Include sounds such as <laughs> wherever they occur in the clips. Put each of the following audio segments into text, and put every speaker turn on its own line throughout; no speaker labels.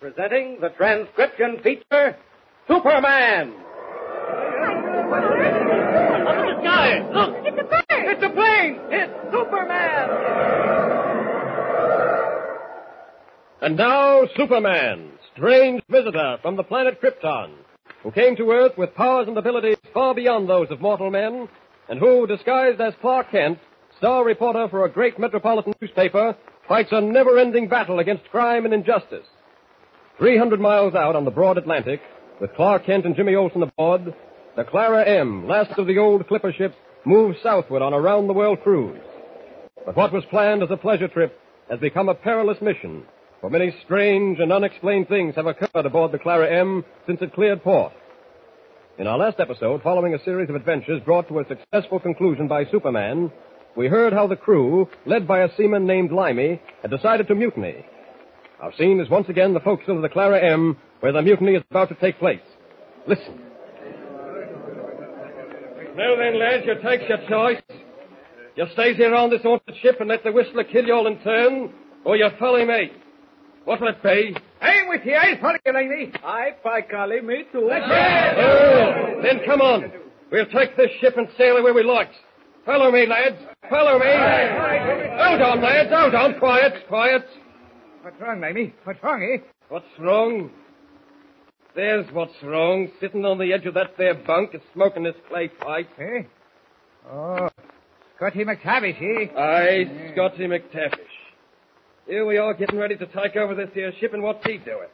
Presenting the transcription feature, Superman.
Up in the sky! Look!
It's a bird!
It's a plane! It's Superman!
And now, Superman, strange visitor from the planet Krypton, who came to Earth with powers and abilities far beyond those of mortal men, and who, disguised as Clark Kent, star reporter for a great metropolitan newspaper, fights a never-ending battle against crime and injustice. 300 miles out on the broad Atlantic, with Clark Kent and Jimmy Olsen aboard, the Clara M, last of the old clipper ships, moves southward on a round-the-world cruise. But what was planned as a pleasure trip has become a perilous mission, for many strange and unexplained things have occurred aboard the Clara M since it cleared port. In our last episode, following a series of adventures brought to a successful conclusion by Superman, we heard how the crew, led by a seaman named Limey, had decided to mutiny. Our scene is once again the forecastle of the Clara M, where the mutiny is about to take place. Listen. Now then, lads, you take your choice. You stays here on this haunted ship and let the whistler kill you all in turn, or you follow me. What'll it be?
I'm with you. I'll follow you, Limey. Aye, by golly, me too.
Oh, then come on. We'll take this ship and sail away where we like. Follow me, lads. Follow me. Hold on, lads. Hold on. Quiet, quiet.
What's wrong, Mamie? What's wrong, eh?
What's wrong? There's what's wrong. Sitting on the edge of that there bunk and smoking this clay pipe.
Eh? Oh, Scotty McTavish, eh?
Aye, Scotty McTavish. Here we are getting ready to take over this here ship, and what's he doing?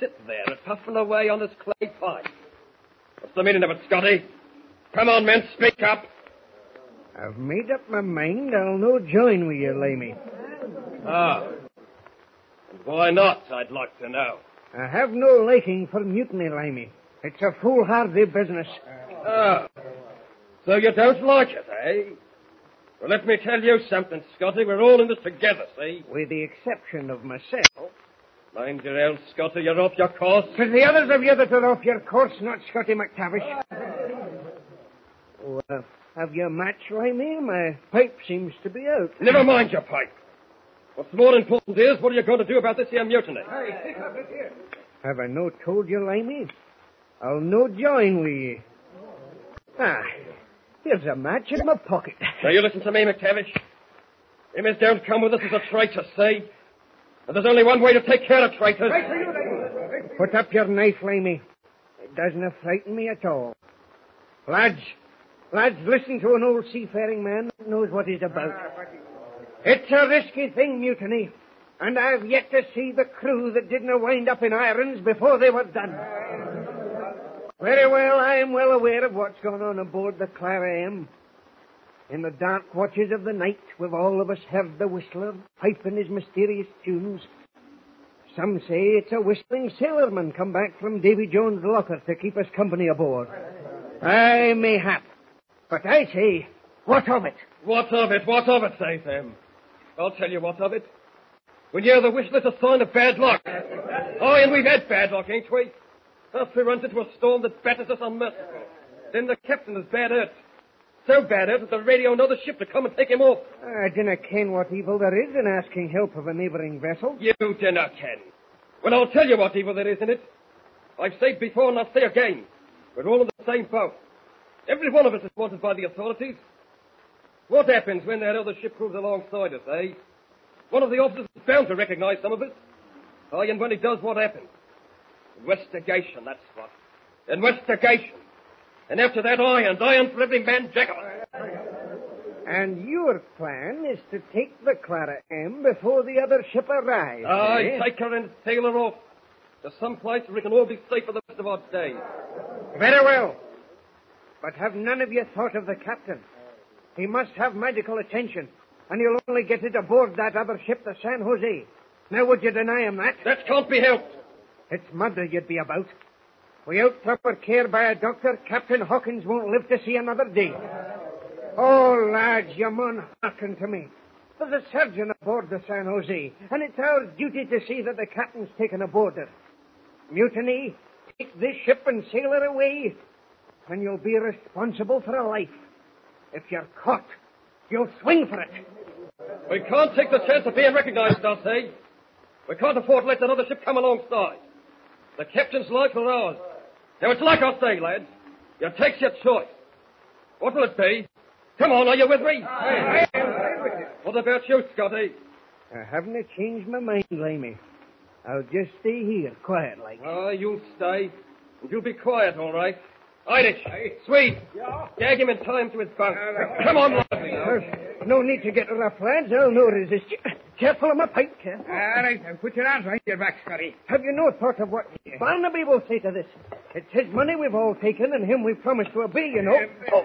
Sitting there and puffing away on his clay pipe. What's the meaning of it, Scotty? Come on, men, speak up.
I've made up my mind I'll no join with you, Lamey.
Ah. And why not, I'd like to know.
I have no liking for mutiny, Lamey. It's a foolhardy business.
Ah. So you don't like it, eh? Well, let me tell you something, Scotty. We're all in this together, see?
With the exception of myself.
Mind your own, Scotty. You're off your course.
For the others of you that are off your course, not Scotty McTavish. <laughs> Oh, uh, have you a match, Lamey? My pipe seems to be out.
Never mind your pipe. What's more important is, what are you going to do about this here mutiny?
Have I no told you, Lamey? I'll no join with you. Ah, here's a match in my pocket. <laughs>
Now, you listen to me, McTavish. Him as don't come with us is a traitor, see? And there's only one way to take care of traitors.
Put up your knife, Lamey. It doesn't frighten me at all. Lads, lads, listen to an old seafaring man that knows what he's about. It's a risky thing, mutiny. And I've yet to see the crew that didn't wind up in irons before they were done. Very well, I am well aware of what's going on aboard the Clara M. In the dark watches of the night, we've all of us heard the whistler piping his mysterious tunes. Some say it's a whistling sailorman come back from Davy Jones' locker to keep us company aboard. Aye, mayhap. But I say, what of it?
What of it? What of it, say them? I'll tell you what of it. When you're the wish, it's a sign of bad luck. Oh, and we've had bad luck, ain't we? First we runs into a storm that batters us unmerciful. Then the captain is bad hurt. So bad hurt that the radio another ship to come and take him off.
I dinna ken what evil there is in asking help of a neighbouring vessel.
You not ken. Well, I'll tell you what evil there is in it. I've said before and I'll say again. We're all in the same boat. Every one of us is wanted by the authorities. What happens when that other ship proves alongside us, eh? One of the officers is bound to recognize some of us. Aye, and when he does, what happens? Investigation, that's what. Investigation. And after that, iron, iron for every man jack of us.
And your plan is to take the Clara M before the other ship arrives.
Aye,
eh?
take her and sail her off to some place where we can all be safe for the rest of our days.
Very well. But have none of you thought of the captain? He must have medical attention, and he'll only get it aboard that other ship, the San Jose. Now, would you deny him that?
That can't be helped.
It's murder you'd be about. Without proper care by a doctor, Captain Hawkins won't live to see another day. Oh, lads, you mun hearken to me. There's a surgeon aboard the San Jose, and it's our duty to see that the captain's taken aboard her. Mutiny, take this ship and sail her away, and you'll be responsible for a life. If you're caught, you'll swing for it.
We can't take the chance of being recognized, say. We can't afford to let another ship come alongside. The captain's life or ours. Now, it's like I say, lads. You take your choice. What will it be? Come on, are you with me? What about you, Scotty?
Uh, I haven't changed my mind, Lamey. I'll just stay here, quiet like.
Oh, you'll stay. And you'll be quiet, all right. Irish, Swede, gag him in him to his bunk. Come on, lads.
No need to get rough, lads. I'll no resist you. Careful of my pipe, care.
All right, now put your arms behind your back, Scotty.
Have you no thought of what Barnaby will say to this? It's his money we've all taken and him we've promised to obey, you know. <laughs> Oh,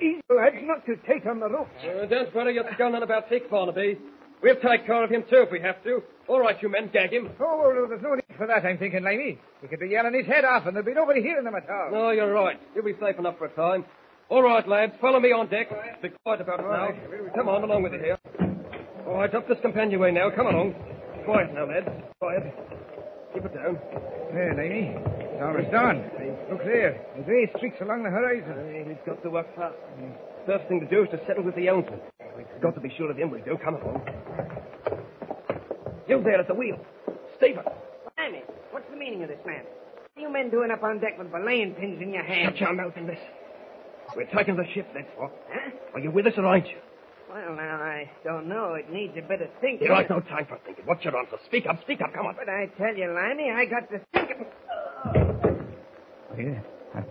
easy, lads, not too tight on the ropes.
Uh, don't worry your gun on about Dick Barnaby. We'll take care of him, too, if we have to. All right, you men, gag him.
Oh, well, there's no need for that, I'm thinking, Lamey. We could be yelling his head off, and there'd be nobody hearing them at all.
No, you're right. You'll be safe enough for a time. All right, lads, follow me on deck. Be quiet about it now. Come on, along with you here. All right, up this companionway now. Come along. Quiet now, lads. Quiet. Keep it down.
There, Lamey. It's almost dawn. Look there. The grey streaks along the horizon.
We've got to work fast. First thing to do is to settle with the ounces. We've got to be sure of him. We do. Come along. You there at the wheel. Stephen.
What's the meaning of this, man? What are you men doing up on deck with belaying pins in your hands?
Shut your mouth and listen. We're taking the ship, that's what.
Huh?
Are you with us or aren't you?
Well, now, I don't know. It needs a bit of thinking.
There ain't no time for thinking. What's your answer? Speak up, speak up, come on.
But I tell you, Limey, I got to think of...
Yeah,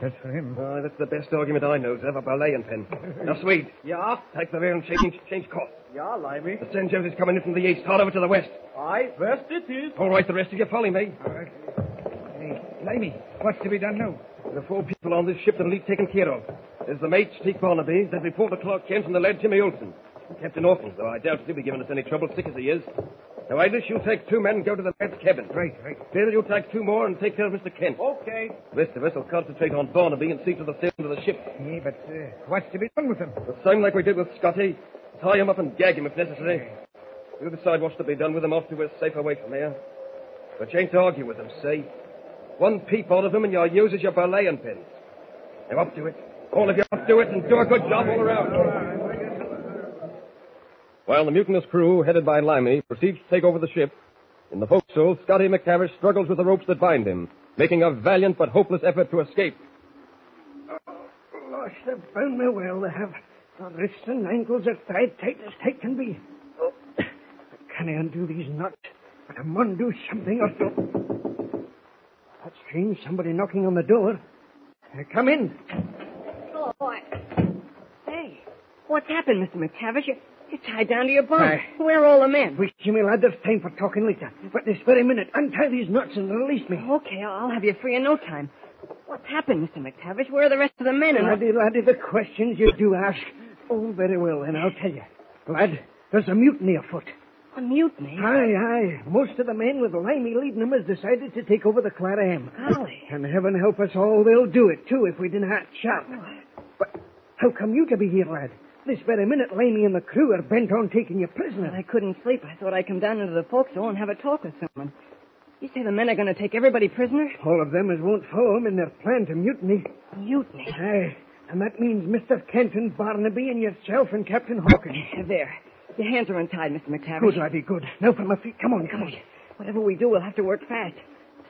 that's for him.
Oh, that's the best argument I know, Zev, a belaying pin. now, Swede. <laughs> Yeah? Take the rear and change, change course.
Yeah, Limey.
The San Jose's coming in from the east. Hard over to the west.
Aye, west it is.
All right, the rest of you follow me.
All right. Hey, Lamey, what's to be done now?
There are four people on this ship that'll need taken care of. There's the mate, Steve Barnaby, there's reporter Clark Kent, and the lad, Jimmy Olsen. Captain Hawkins, though I doubt if he'll be giving us any trouble, sick as he is. Now, Irish, you take two men and go to the lad's cabin.
Right, right.
Bill, you take two more and take care of Mr. Kent.
Okay.
The rest of us will concentrate on Barnaby and see to the sailing of the ship.
Yeah, but uh, what's to be done with him?
The same like we did with Scotty. Tie him up and gag him if necessary. You decide what's to be done with him after we're safe away from here. But you ain't to argue with him, see? One peep out of him and you'll use as your belaying pins. Now up to it. All of you up to it and do a good job all around. While the mutinous crew, headed by Limey, proceeds to take over the ship, in the forecastle, Scotty McTavish struggles with the ropes that bind him, making a valiant but hopeless effort to escape.
Oh, Gosh, they've bound me well. They have. The wrists and ankles are tied tight as tight can be. Oh, <coughs> can I undo these knots? But I must do something or so. That's strange. Somebody knocking on the door. Uh, come in.
Oh, boy. Hey, what's happened, Mr. McTavish? You, you're tied down to your bunk.
Aye.
Where are all the men?
Wish Jimmy lad, there's time for talking later. But this very minute, untie these knots and release me.
Okay, I'll have you free in no time. What's happened, Mr. McTavish? Where are the rest of the men? And
Laddie, laddie, the questions you do ask. Oh, very well, then I'll tell you. Lad, there's a mutiny afoot.
a mutiny?
Aye, aye. Most of the men with Limey leading them has decided to take over the Clara M.
Golly.
And heaven help us all, they'll do it, too, if we didn't have sharp. But how come you to be here, lad? This very minute, Limey and the crew are bent on taking you prisoner.
I couldn't sleep. I thought I'd come down into the forecastle and have a talk with someone. You say the men are going to take everybody prisoner?
All of them as won't follow 'em in their plan to mutiny.
Mutiny.
Aye. And that means Mr. Kenton, Barnaby, and yourself and Captain Hawkins. <laughs>
There. Your hands are untied, Mr. McTavish.
Good, laddie, good. Now for my feet. Come on, come on.
Whatever we do, we'll have to work fast.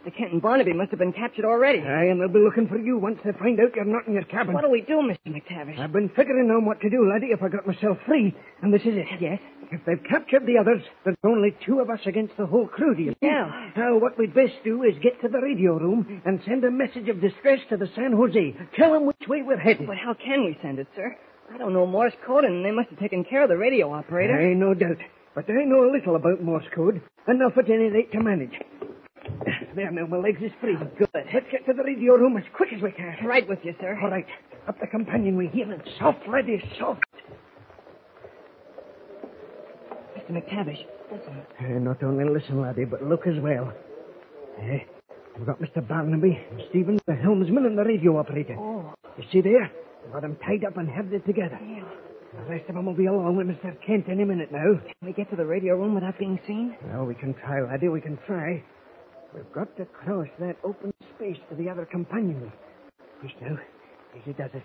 Mr. Kent and Barnaby must have been captured already.
Aye, and they'll be looking for you once they find out you're not in your cabin.
What do we do, Mr. McTavish?
I've been figuring on what to do, laddie, if I got myself free. And this is it.
Yes?
If they've captured the others, there's only two of us against the whole crew, do you?
Yeah.
Now, what we'd best do is get to the radio room and send a message of distress to the San Jose. Tell them which way we're headed.
But how can we send it, sir? I don't know Morse code, and they must have taken care of the radio operator.
Aye, no doubt. But I know a little about Morse code. Enough at any rate to manage. There now, my legs is free.
Good.
Let's get to the radio room as quick as we can.
Right with you, sir.
All right. Up the companionway here and soft, laddie, soft.
Mr. McTavish, listen.
Uh, not only listen, laddie, but look as well. Uh, we've got Mr. Barnaby, and Stephen, the helmsman, and the radio operator.
Oh,
You see there? We've got them tied up and herded together.
yeah.
The rest of them will be along with Mr. Kent any minute now.
Can we get to the radio room without being seen?
Well, we can try, laddie, we can try. We've got to cross that open space to the other companionway. Just now, easy does it.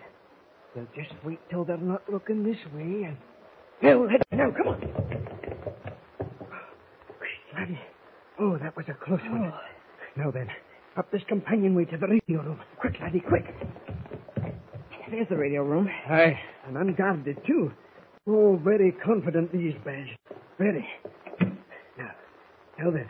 We'll just wait till they're not looking this way and... Now, laddie, now, come on. Laddie. Oh, that was a close one. Oh. Now then, up this companionway to the radio room. Quick, laddie, quick.
There's the radio room.
Aye, and unguarded, too. Oh, very confident these bears. Very. Now, now then,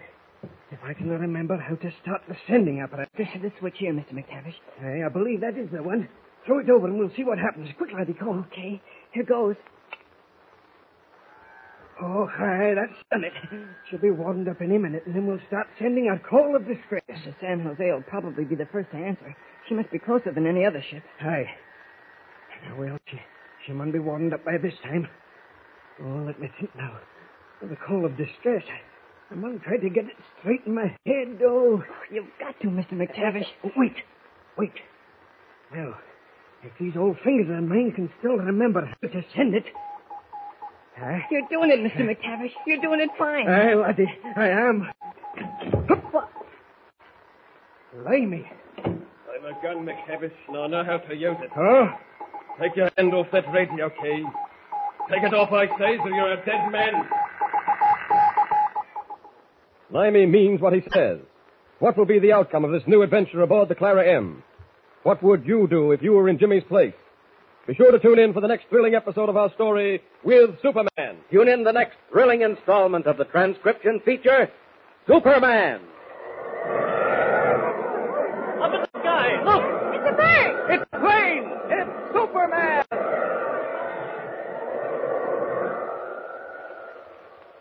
I can remember how to start the sending apparatus.
This switch here, Mr. McTavish.
Aye, I believe that is the one. Throw it over and we'll see what happens. Quick, laddie, come.
Okay, here goes.
Oh, aye, that's done it. She'll be warmed up any minute, and then we'll start sending our call of distress.
The San Jose will probably be the first to answer. She must be closer than any other ship.
Aye. Well, she, she must be warmed up by this time. Oh, let me think now. The call of distress. I, I must try to get it straight in my head, oh.
You've got to, Mr. McTavish.
Oh, wait, wait. Now, if these old fingers of mine can still remember how to send it. Aye.
You're doing it, Mr. McTavish. You're doing it fine.
Aye, laddie, I am. Limey.
I'm a gun, McTavish, and I know how to use it.
Huh?
Take your hand off that radio key. Take it off, I say, so you're a dead man. Limey means what he says. What will be the outcome of this new adventure aboard the Clara M? What would you do if you were in Jimmy's place? Be sure to tune in for the next thrilling episode of our story with Superman.
Tune in the next thrilling installment of the transcription feature, Superman.
Up in the sky, look!
It's a bird!
It's plane! It's Superman!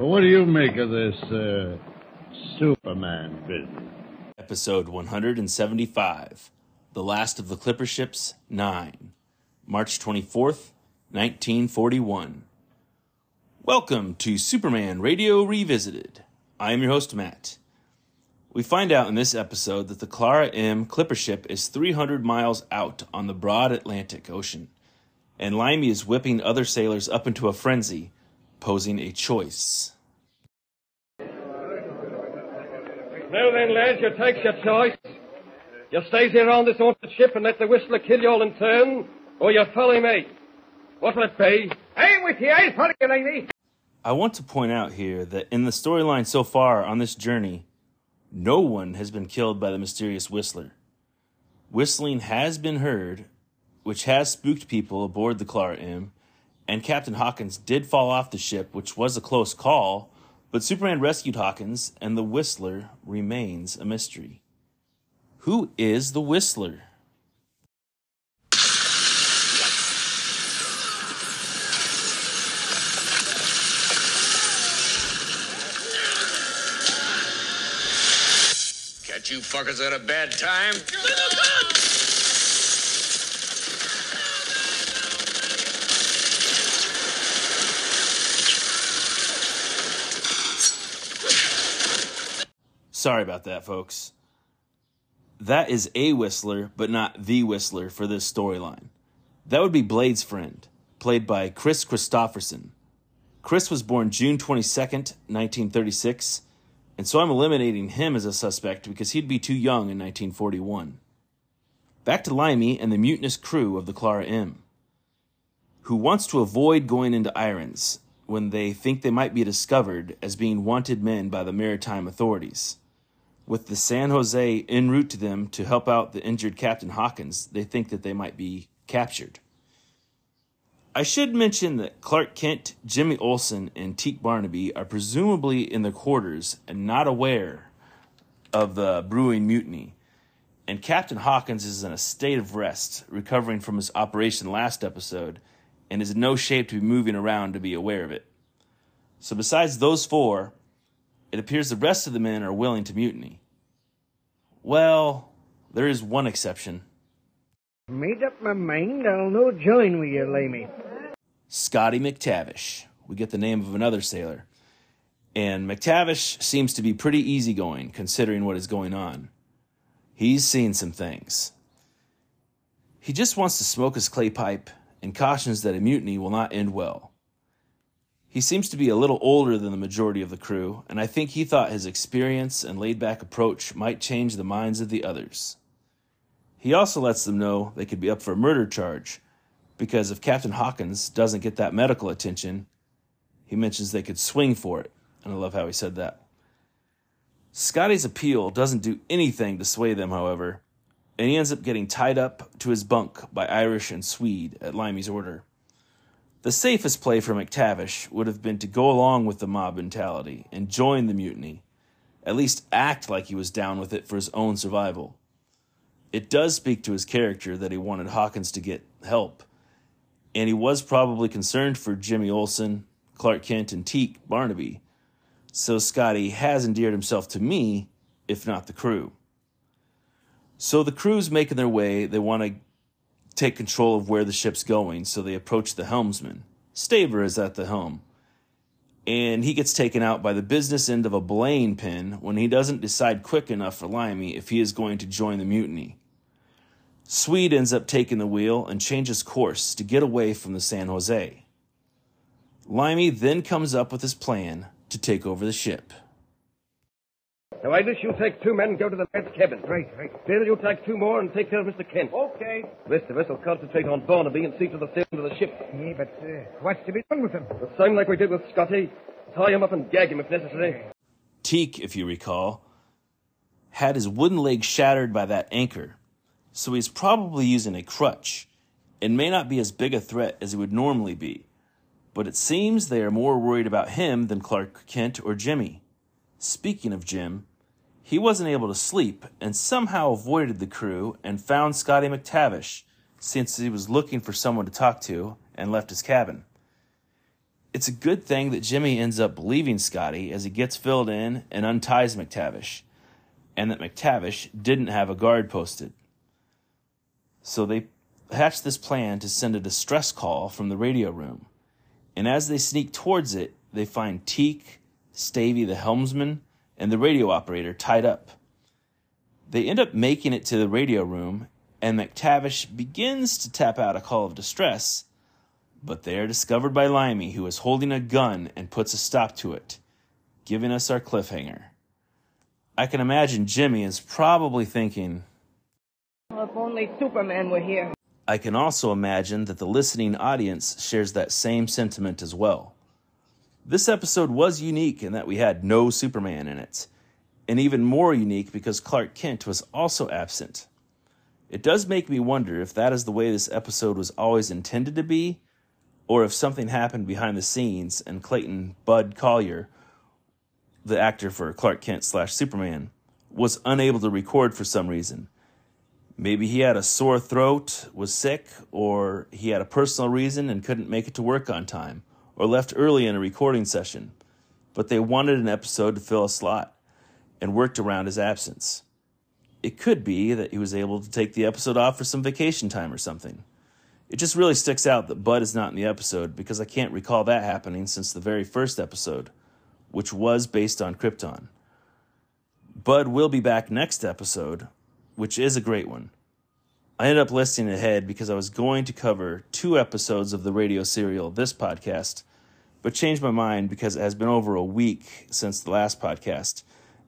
Well, what do you make of this uh, Superman business?
Episode 175 The Last of the Clipper Ships 9, March 24th, 1941. Welcome to Superman Radio Revisited. I am your host, Matt. We find out in this episode that the Clara M Clipper ship is 300 miles out on the broad Atlantic Ocean, and Limey is whipping other sailors up into a frenzy, posing a choice.
Now then, lads, you take your choice. You stays here on this haunted ship and let the whistler kill you all in turn, or you follow me. What'll it be?
I'm with you. I'll follow you, Limey.
I want to point out here that in the storyline so far on this journey, no one has been killed by the mysterious Whistler. Whistling has been heard, which has spooked people aboard the Clara M, and Captain Hawkins did fall off the ship, which was a close call, but Superman rescued Hawkins, and the Whistler remains a mystery. Who is the Whistler?
Catch you fuckers at a bad time.
Sorry about that, folks. That is a Whistler, but not the Whistler for this storyline. That would be Blade's friend, played by Kris Kristofferson. Kris was born June 22nd, 1936, and so I'm eliminating him as a suspect because he'd be too young in 1941. Back to Limey and the mutinous crew of the Clara M, who wants to avoid going into irons when they think they might be discovered as being wanted men by the maritime authorities. With the San Jose en route to them to help out the injured Captain Hawkins, they think that they might be captured. I should mention that Clark Kent, Jimmy Olsen, and Teak Barnaby are presumably in the quarters and not aware of the brewing mutiny. And Captain Hawkins is in a state of rest, recovering from his operation last episode, and is in no shape to be moving around to be aware of it. So, besides those four, it appears the rest of the men are willing to mutiny. Well, there is one exception.
Made up my mind I'll no join with you, Lamey.
Scotty McTavish. We get the name of another sailor. And McTavish seems to be pretty easygoing considering what is going on. He's seen some things. He just wants to smoke his clay pipe and cautions that a mutiny will not end well. He seems to be a little older than the majority of the crew, and I think he thought his experience and laid back approach might change the minds of the others. He also lets them know they could be up for a murder charge, because if Captain Hawkins doesn't get that medical attention, he mentions they could swing for it, and I love how he said that. Scotty's appeal doesn't do anything to sway them, however, and he ends up getting tied up to his bunk by Irish and Swede at Limey's order. The safest play for McTavish would have been to go along with the mob mentality and join the mutiny, at least act like he was down with it for his own survival. It does speak to his character that he wanted Hawkins to get help, and he was probably concerned for Jimmy Olsen, Clark Kent, and Teak Barnaby, so Scotty has endeared himself to me, if not the crew. So the crew's making their way, they want to take control of where the ship's going, so they approach the helmsman. Staver is at the helm. And he gets taken out by the business end of a belaying pin when he doesn't decide quick enough for Limey if he is going to join the mutiny. Swede ends up taking the wheel and changes course to get away from the San Jose. Limey then comes up with his plan to take over the ship.
Now, Irish, you take two men and go to the lad's cabin.
Right, right.
Bill, you take two more and take care of Mr. Kent.
Okay.
The rest of us will concentrate on Barnaby and see to the sailing of the ship.
Yeah, but uh, what's to be done with him?
The same like we did with Scotty. Tie him up and gag him if necessary.
Teak, if you recall, had his wooden leg shattered by that anchor, so he's probably using a crutch and may not be as big a threat as he would normally be. But it seems they are more worried about him than Clark Kent or Jimmy. Speaking of Jim, he wasn't able to sleep and somehow avoided the crew and found Scotty McTavish since he was looking for someone to talk to and left his cabin. It's a good thing that Jimmy ends up believing Scotty as he gets filled in and unties McTavish, and that McTavish didn't have a guard posted. So they hatch this plan to send a distress call from the radio room. And as they sneak towards it, they find Teak, Stavey the helmsman, and the radio operator tied up. They end up making it to the radio room, and McTavish begins to tap out a call of distress, but they are discovered by Limey, who is holding a gun and puts a stop to it, giving us our cliffhanger. I can imagine Jimmy is probably thinking,
Well, if only Superman were here.
I can also imagine that the listening audience shares that same sentiment as well. This episode was unique in that we had no Superman in it, and even more unique because Clark Kent was also absent. It does make me wonder if that is the way this episode was always intended to be, or if something happened behind the scenes and Clayton Bud Collyer, the actor for Clark Kent slash Superman, was unable to record for some reason. Maybe he had a sore throat, was sick, or he had a personal reason and couldn't make it to work on time, or left early in a recording session. But they wanted an episode to fill a slot and worked around his absence. It could be that he was able to take the episode off for some vacation time or something. It just really sticks out that Bud is not in the episode because I can't recall that happening since the very first episode, which was based on Krypton. Bud will be back next episode, which is a great one. I ended up listing ahead because I was going to cover two episodes of the radio serial this podcast, but changed my mind because it has been over a week since the last podcast,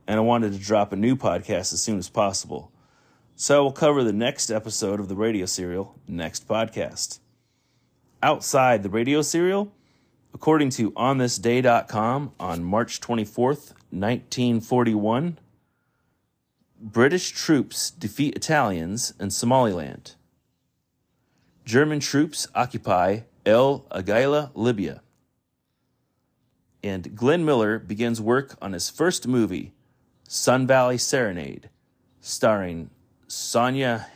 and I wanted to drop a new podcast as soon as possible. So I will cover the next episode of the radio serial next podcast. Outside the radio serial, according to onthisday.com on March 24th, 1941, British troops defeat Italians in Somaliland. German troops occupy El Agheila, Libya. And Glenn Miller begins work on his first movie, Sun Valley Serenade, starring Sonja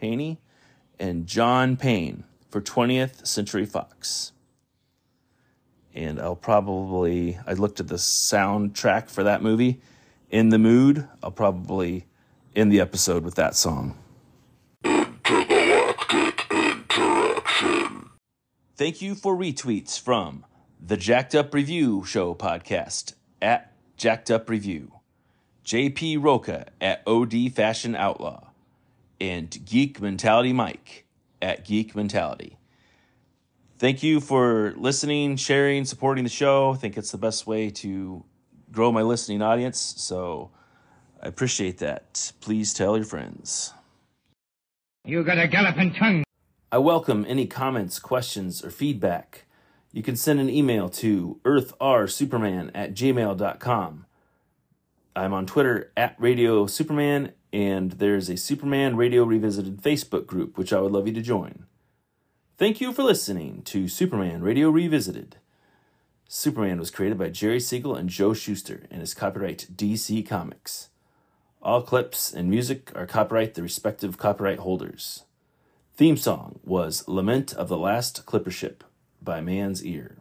Henie and John Payne for 20th Century Fox. And I'll probably, I looked at the soundtrack for that movie. In the mood, I'll probably end the episode with that song. Thank you for retweets from the Jacked Up Review Show podcast at Jacked Up Review, JP Roca at OD Fashion Outlaw, and Geek Mentality Mike at Geek Mentality. Thank you for listening, sharing, supporting the show. I think it's the best way to grow my listening audience, so I appreciate that. Please tell your friends.
You got a galloping tongue.
I welcome any comments, questions, or feedback. You can send an email to earthrsuperman at gmail.com. I'm on Twitter at Radio Superman, and there's a Superman Radio Revisited Facebook group, which I would love you to join. Thank you for listening to Superman Radio Revisited. Superman was created by Jerry Siegel and Joe Shuster and is copyright DC Comics. All clips and music are copyright the respective copyright holders. Theme song was Lament of the Last Clipper Ship by Man's Ear.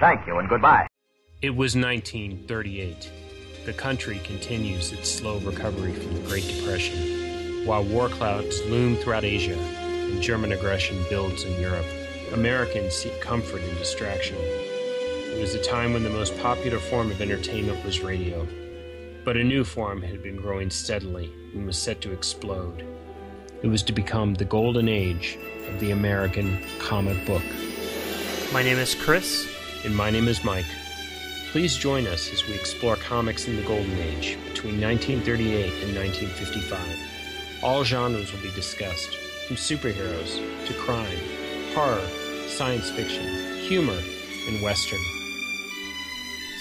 Thank you and goodbye.
It was 1938. The country continues its slow recovery from the Great Depression, while war clouds loom throughout Asia and German aggression builds in Europe. Americans seek comfort and distraction. It was a time when the most popular form of entertainment was radio, but a new form had been growing steadily and was set to explode. It was to become the golden age of the American comic book.
My name is Chris.
And my name is Mike. Please join us as we explore comics in the golden age between 1938 and 1955. All genres will be discussed, from superheroes to crime, horror, science fiction, humor, and western.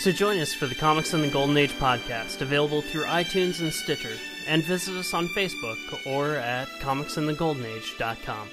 So join us for the Comics in the Golden Age podcast, available through iTunes and Stitcher, and visit us on Facebook or at comicsinthegoldenage.com.